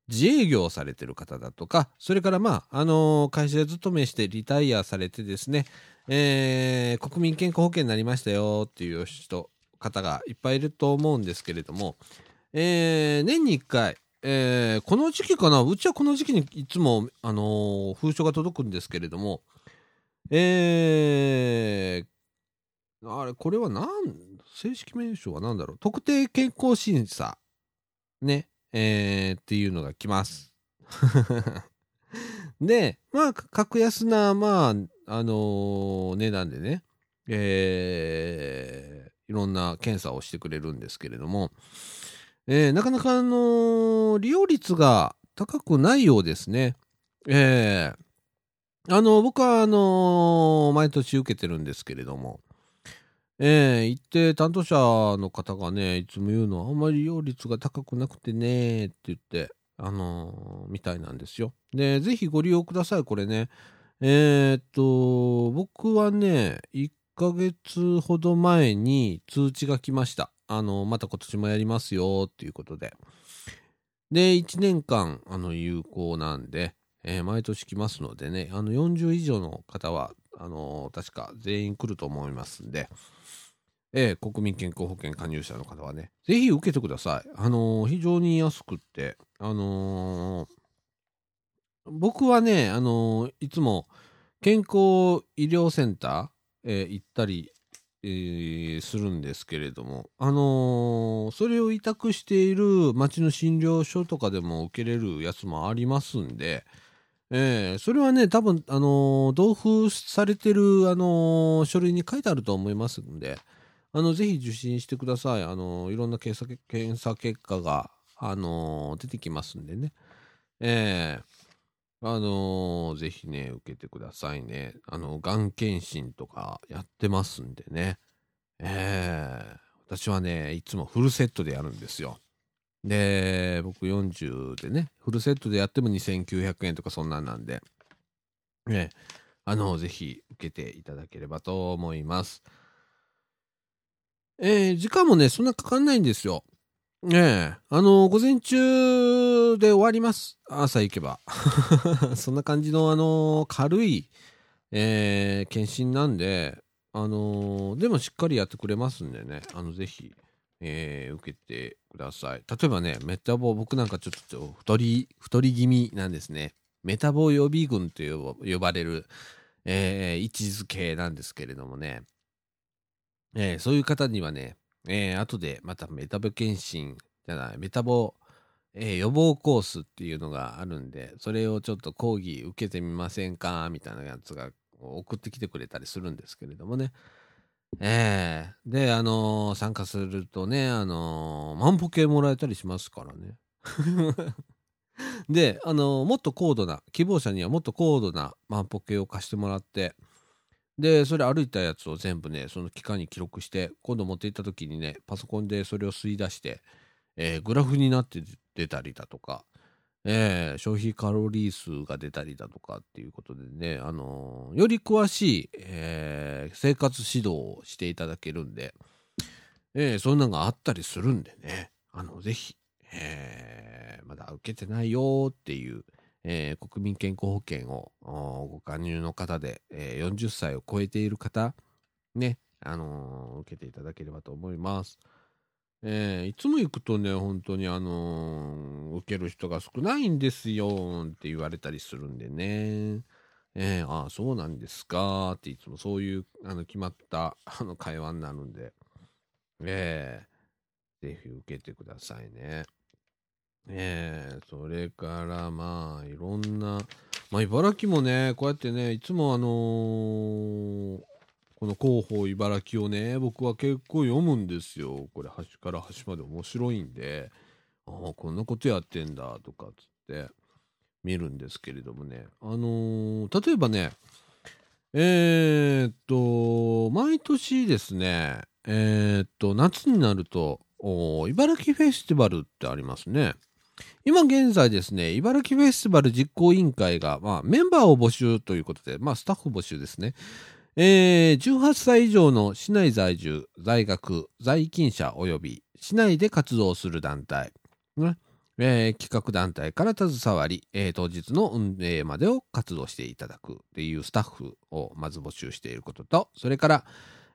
Speaker 1: 自営業されてる方だとか、それからまあ、あの会社で勤めしてリタイアされてですね、えー、国民健康保険になりましたよっていう人、方がいっぱいいると思うんですけれども、えー、年に1回、えー、この時期かな、うちはこの時期にいつも、あのー、封書が届くんですけれども、えー、あれ、これは何、正式名称は何だろう、特定健康審査、ね、えー、っていうのが来ます。で、まあ、格安な、まあ、あの、値段でね、えー、いろんな検査をしてくれるんですけれども、えー、なかなか、あの、利用率が高くないようですね。えー、あの、僕は、あの、毎年受けてるんですけれども、えー、行って担当者の方がね、いつも言うのは、あんまり利用率が高くなくてねって言って、あのー、みたいなんですよ。で、ぜひご利用ください、これね。えー、っと、僕はね、1ヶ月ほど前に通知が来ました。あの、また今年もやりますよっていうことで。で、1年間、あの、有効なんで、えー、毎年来ますのでね、あの、40以上の方は、あの確か全員来ると思いますんで、えー、国民健康保険加入者の方はね、ぜひ受けてください。あのー、非常に安くって、あのー、僕はね、あのいつも健康医療センター、え行ったり、えー、するんですけれども、あのそれを委託している町の診療所とかでも受けれるやつもありますんで、えー、それはね、多分、あの同封されてる、あの書類に書いてあると思いますんで、あの、ぜひ受診してください。あの、いろんな検査検査結果が、あの出てきますんでね。えー、あのぜひね、受けてくださいね。あの、がん検診とかやってますんでね。ええー、私はね、いつもフルセットでやるんですよ。で、僕40でね、フルセットでやっても2900円とかそんなんなんで、ね、あの、ぜひ受けていただければと思います。えー、時間もね、そんなかかんないんですよ。ええあの午前中で終わります。朝行けば。そんな感じの、あの軽い、えー、検診なんで、あのでもしっかりやってくれますんでね、あの、ぜひ、えー、受けてください。例えばね、メタボ、僕なんかちょっと太り、太り気味なんですね。メタボ予備軍と呼ばれる、えー、位置づけなんですけれどもね、えー、そういう方にはね、えー、後でまたメタボ検診じゃない、メタボ、えー、予防コースっていうのがあるんで、それをちょっと講義受けてみませんかみたいなやつが送ってきてくれたりするんですけれどもね。ええー、で、あのー、参加するとね、あのー、万歩計もらえたりしますからね。で、あのもっと高度な、希望者にはもっと高度な万歩計を貸してもらって、で、それ歩いたやつを全部ね、その期間に記録して、今度持って行った時にね、パソコンでそれを吸い出して、えー、グラフになって出たりだとか、えー、消費カロリー数が出たりだとかっていうことでね、あのー、より詳しい、えー、生活指導をしていただけるんで、えー、そんなのがあったりするんでね、あの、ぜひ、えー、まだ受けてないよっていう、えー、国民健康保険をご加入の方で、えー、40歳を超えている方、ね、あのー、受けていただければと思います。えー、いつも行くとね、本当にあの、受ける人が少ないんですよって言われたりするんでね。え、ああ、そうなんですかっていつもそういうあの決まったあの会話になるんで、えー、ぜひ受けてくださいね。えー、それからまあいろんな、まあ茨城もね、こうやってね、いつもあのー、この広報茨城をね、僕は結構読むんですよ。これ端から端まで面白いんで、ああ、こんなことやってんだとかっつって見るんですけれどもね。あのー、例えばね、えー、っと、毎年ですね、え、っと、夏になると、茨城フェスティバルってありますね。今現在ですね、茨城フェスティバル実行委員会が、まあ、メンバーを募集ということで、まあ、スタッフ募集ですね。えー、18歳以上の市内在住、在学、在勤者及び市内で活動する団体、ねえー、企画団体から携わり、えー、当日の運営までを活動していただくっていうスタッフをまず募集していることと、それから、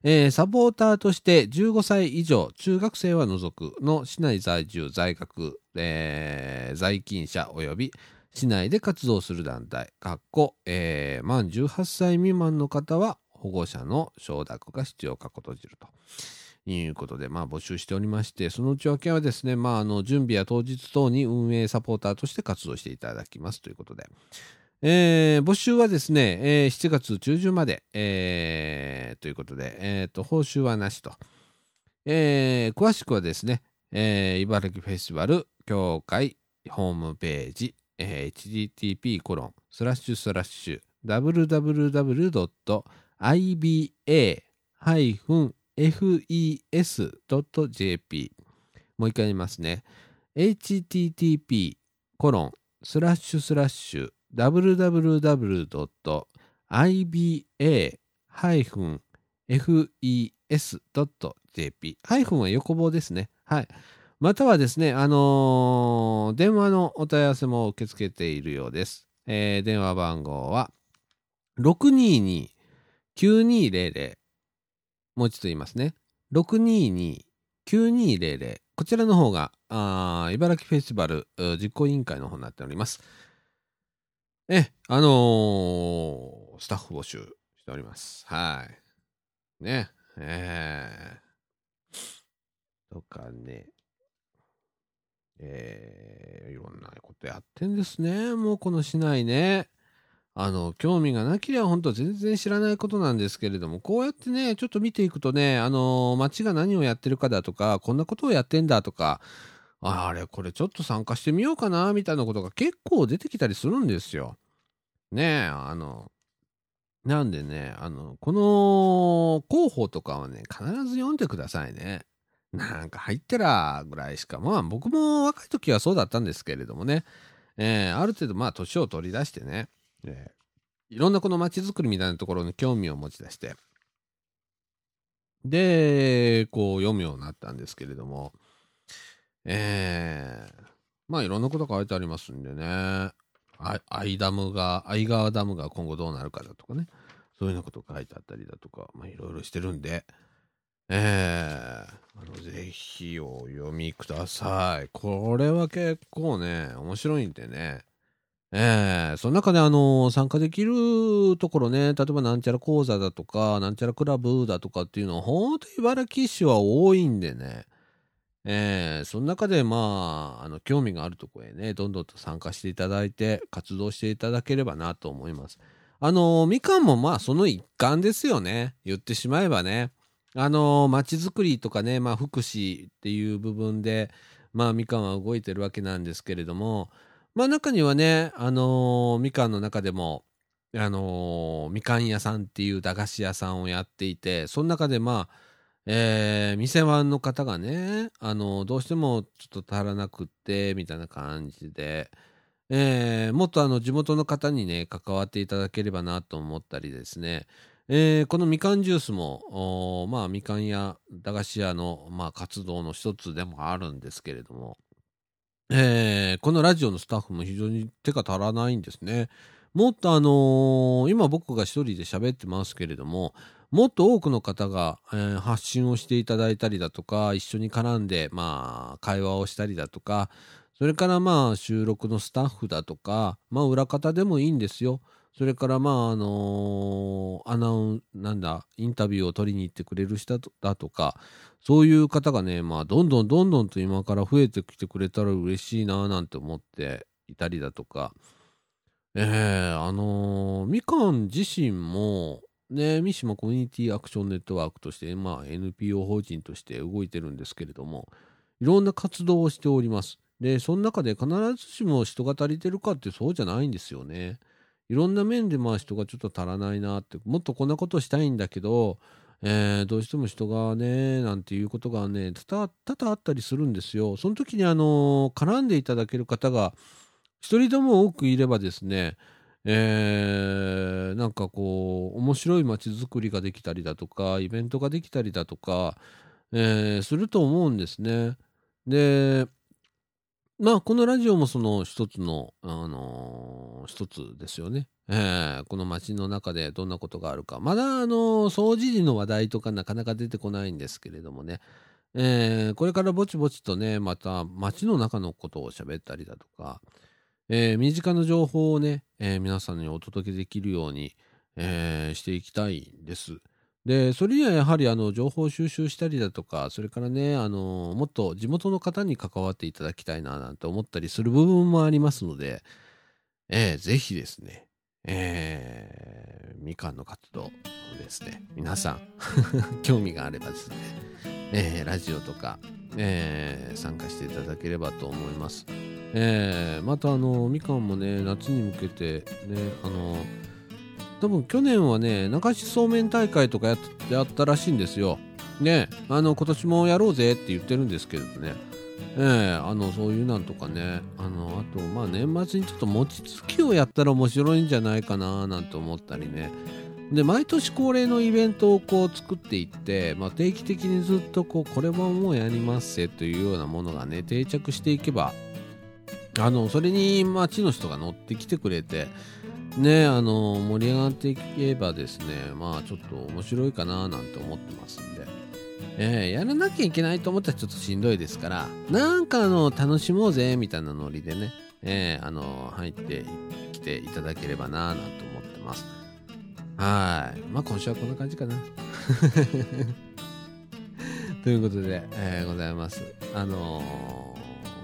Speaker 1: えー、サポーターとして15歳以上、中学生は除くの市内在住、在学、えー、在勤者及び市内で活動する団体、かっこ、えー、満18歳未満の方は保護者の承諾が必要かこ閉じると。いうことで、まあ、募集しておりまして、その内訳はですね、まあ、あの準備や当日等に運営サポーターとして活動していただきますということで、えー、募集はですね、えー、7月中旬まで、えー、ということで、えーと、報酬はなしと。えー、詳しくはですね、えー、茨城フェスティバル協会ホームページ、えー、http コロンスラッシュスラッシュ www. iba-fes.jp もう一回言いますね。http コロンスラッシュスラッシュ www.iba-fes.jp ハイフンは横棒ですね。はい。またはですね、あのー、電話のお問い合わせも受け付けているようです。えー、電話番号は622 9200もう一度言いますね。622-9200こちらの方があ茨城フェスティバル実行委員会の方になっております。え、あのー、スタッフ募集しております。はい。ね、えー、とかね、えー、いろんなことやってんですね。もうこの市内ね。あの、興味がなければ本当全然知らないことなんですけれども、こうやってね、ちょっと見ていくとね、あの、町が何をやってるかだとか、こんなことをやってんだとか、あれ、これちょっと参加してみようかな、みたいなことが結構出てきたりするんですよ。ねえ、あの、なんでね、あの、この広報とかはね、必ず読んでくださいね。なんか入ってらぐらいしか、まあ僕も若い時はそうだったんですけれどもね、えー、ある程度まあ年を取り出してね、えー、いろんなこの街づくりみたいなところに興味を持ち出して、で、こう読むようになったんですけれども、えー、まあいろんなこと書いてありますんでね、アイダムが、アイ川ダムが今後どうなるかだとかね、そういうようなこと書いてあったりだとか、まあいろいろしてるんで、えー、あのぜひお読みください。これは結構ね、面白いんでね、ええ。ー、その中であの参加できるところね、例えばなんちゃら講座だとか、なんちゃらクラブだとかっていうのは、本当に茨城市は多いんでね、えー、その中でまあ、あの、興味があるところへね、どんどんと参加していただいて、活動していただければなと思います。あの、みかんもまあ、その一環ですよね。言ってしまえばね。あの、街づくりとかね、まあ、福祉っていう部分で、まあ、みかんは動いてるわけなんですけれども、まあ中にはね、あの、みかんの中でも、あの、みかん屋さんっていう駄菓子屋さんをやっていて、その中でまあ、えー、店番の方がね、あの、どうしてもちょっと足らなくって、みたいな感じで、えー、もっとあの地元の方にね、関わっていただければなと思ったりですね、えー、このみかんジュースも、まあ、みかん屋、駄菓子屋の、まあ、活動の一つでもあるんですけれども、えー、このラジオのスタッフも非常に手が足らないんですね。もっとあのー、今僕が一人で喋ってますけれども、もっと多くの方が、えー、発信をしていただいたりだとか、一緒に絡んで、まあ、会話をしたりだとか、それからまあ収録のスタッフだとか、まあ裏方でもいいんですよ。それからまああのー、アナウン、なんだ、インタビューを取りに行ってくれる人だとか、そういう方がね、まあどんどんどんどんと今から増えてきてくれたら嬉しいななんて思っていたりだとか、えー、あのー、みかん自身も、ね、三島コミュニティアクションネットワークとして、まあ NPO 法人として動いてるんですけれども、いろんな活動をしております。で、その中で必ずしも人が足りてるかってそうじゃないんですよね。いろんな面でまあ人がちょっと足らないなって、もっとこんなことしたいんだけど、えー、どうしても人がね、なんていうことがね、多々あったりするんですよ。その時にあの、絡んでいただける方が、一人でも多くいればですね、えー、なんかこう、面白い街づくりができたりだとか、イベントができたりだとか、えー、すると思うんですね。で、まあ、このラジオもその一つの、あのー、一つですよね。えー、この街の中でどんなことがあるか。まだ、あのー、掃除時の話題とかなかなか出てこないんですけれどもね。えー、これからぼちぼちとね、また街の中のことを喋ったりだとか、えー、身近な情報をね、えー、皆さんにお届けできるように、えー、していきたいです。で、それにはやはりあの情報収集したりだとか、それからね、あの、もっと地元の方に関わっていただきたいななんて思ったりする部分もありますので、えー、ぜひですね、えー、みかんの活動ですね、皆さん、興味があればですね、えー、ラジオとか、えー、参加していただければと思います。えー、またあの、みかんもね、夏に向けてね、あの、多分去年はね、流しそうめん大会とかややったらしいんですよ。ね、あの、今年もやろうぜって言ってるんですけどね。えー、あの、そういうなんとかね、あの、あと、まあ年末にちょっと餅つきをやったら面白いんじゃないかななんて思ったりね。で、毎年恒例のイベントをこう作っていって、まあ、定期的にずっとこう、これももうやりますせというようなものがね、定着していけば、あの、それに街の人が乗ってきてくれて、ねあの盛り上がっていけばですねまあちょっと面白いかななんて思ってますんで、えー、やらなきゃいけないと思ったらちょっとしんどいですからなんかあの楽しもうぜみたいなノリでね、えー、あの入ってきていただければななんて思ってます。はい。まあ今週はこんな感じかな。ということで、えー、ございます。あの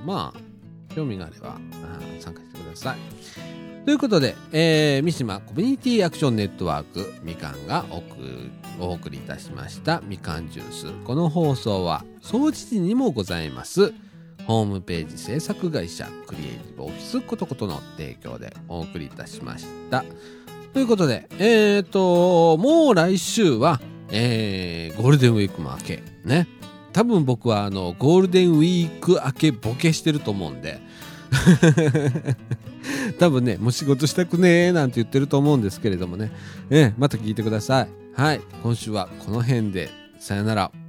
Speaker 1: ー、まあ興味があれば参加してくださいということで、えー、三島コミュニティアクションネットワークみかんがお送りいたしましたみかんジュース。この放送は掃除時にもございますホームページ制作会社クリエイティブオフィスことことの提供でお送りいたしました。ということで、えーと、もう来週は、えー、ゴールデンウィークも明け、ね。多分僕はあの、ゴールデンウィーク明けボケしてると思うんで、多分ね、もう仕事したくねえなんて言ってると思うんですけれどもね。えまた聞いてください。はい。今週はこの辺で。さよなら。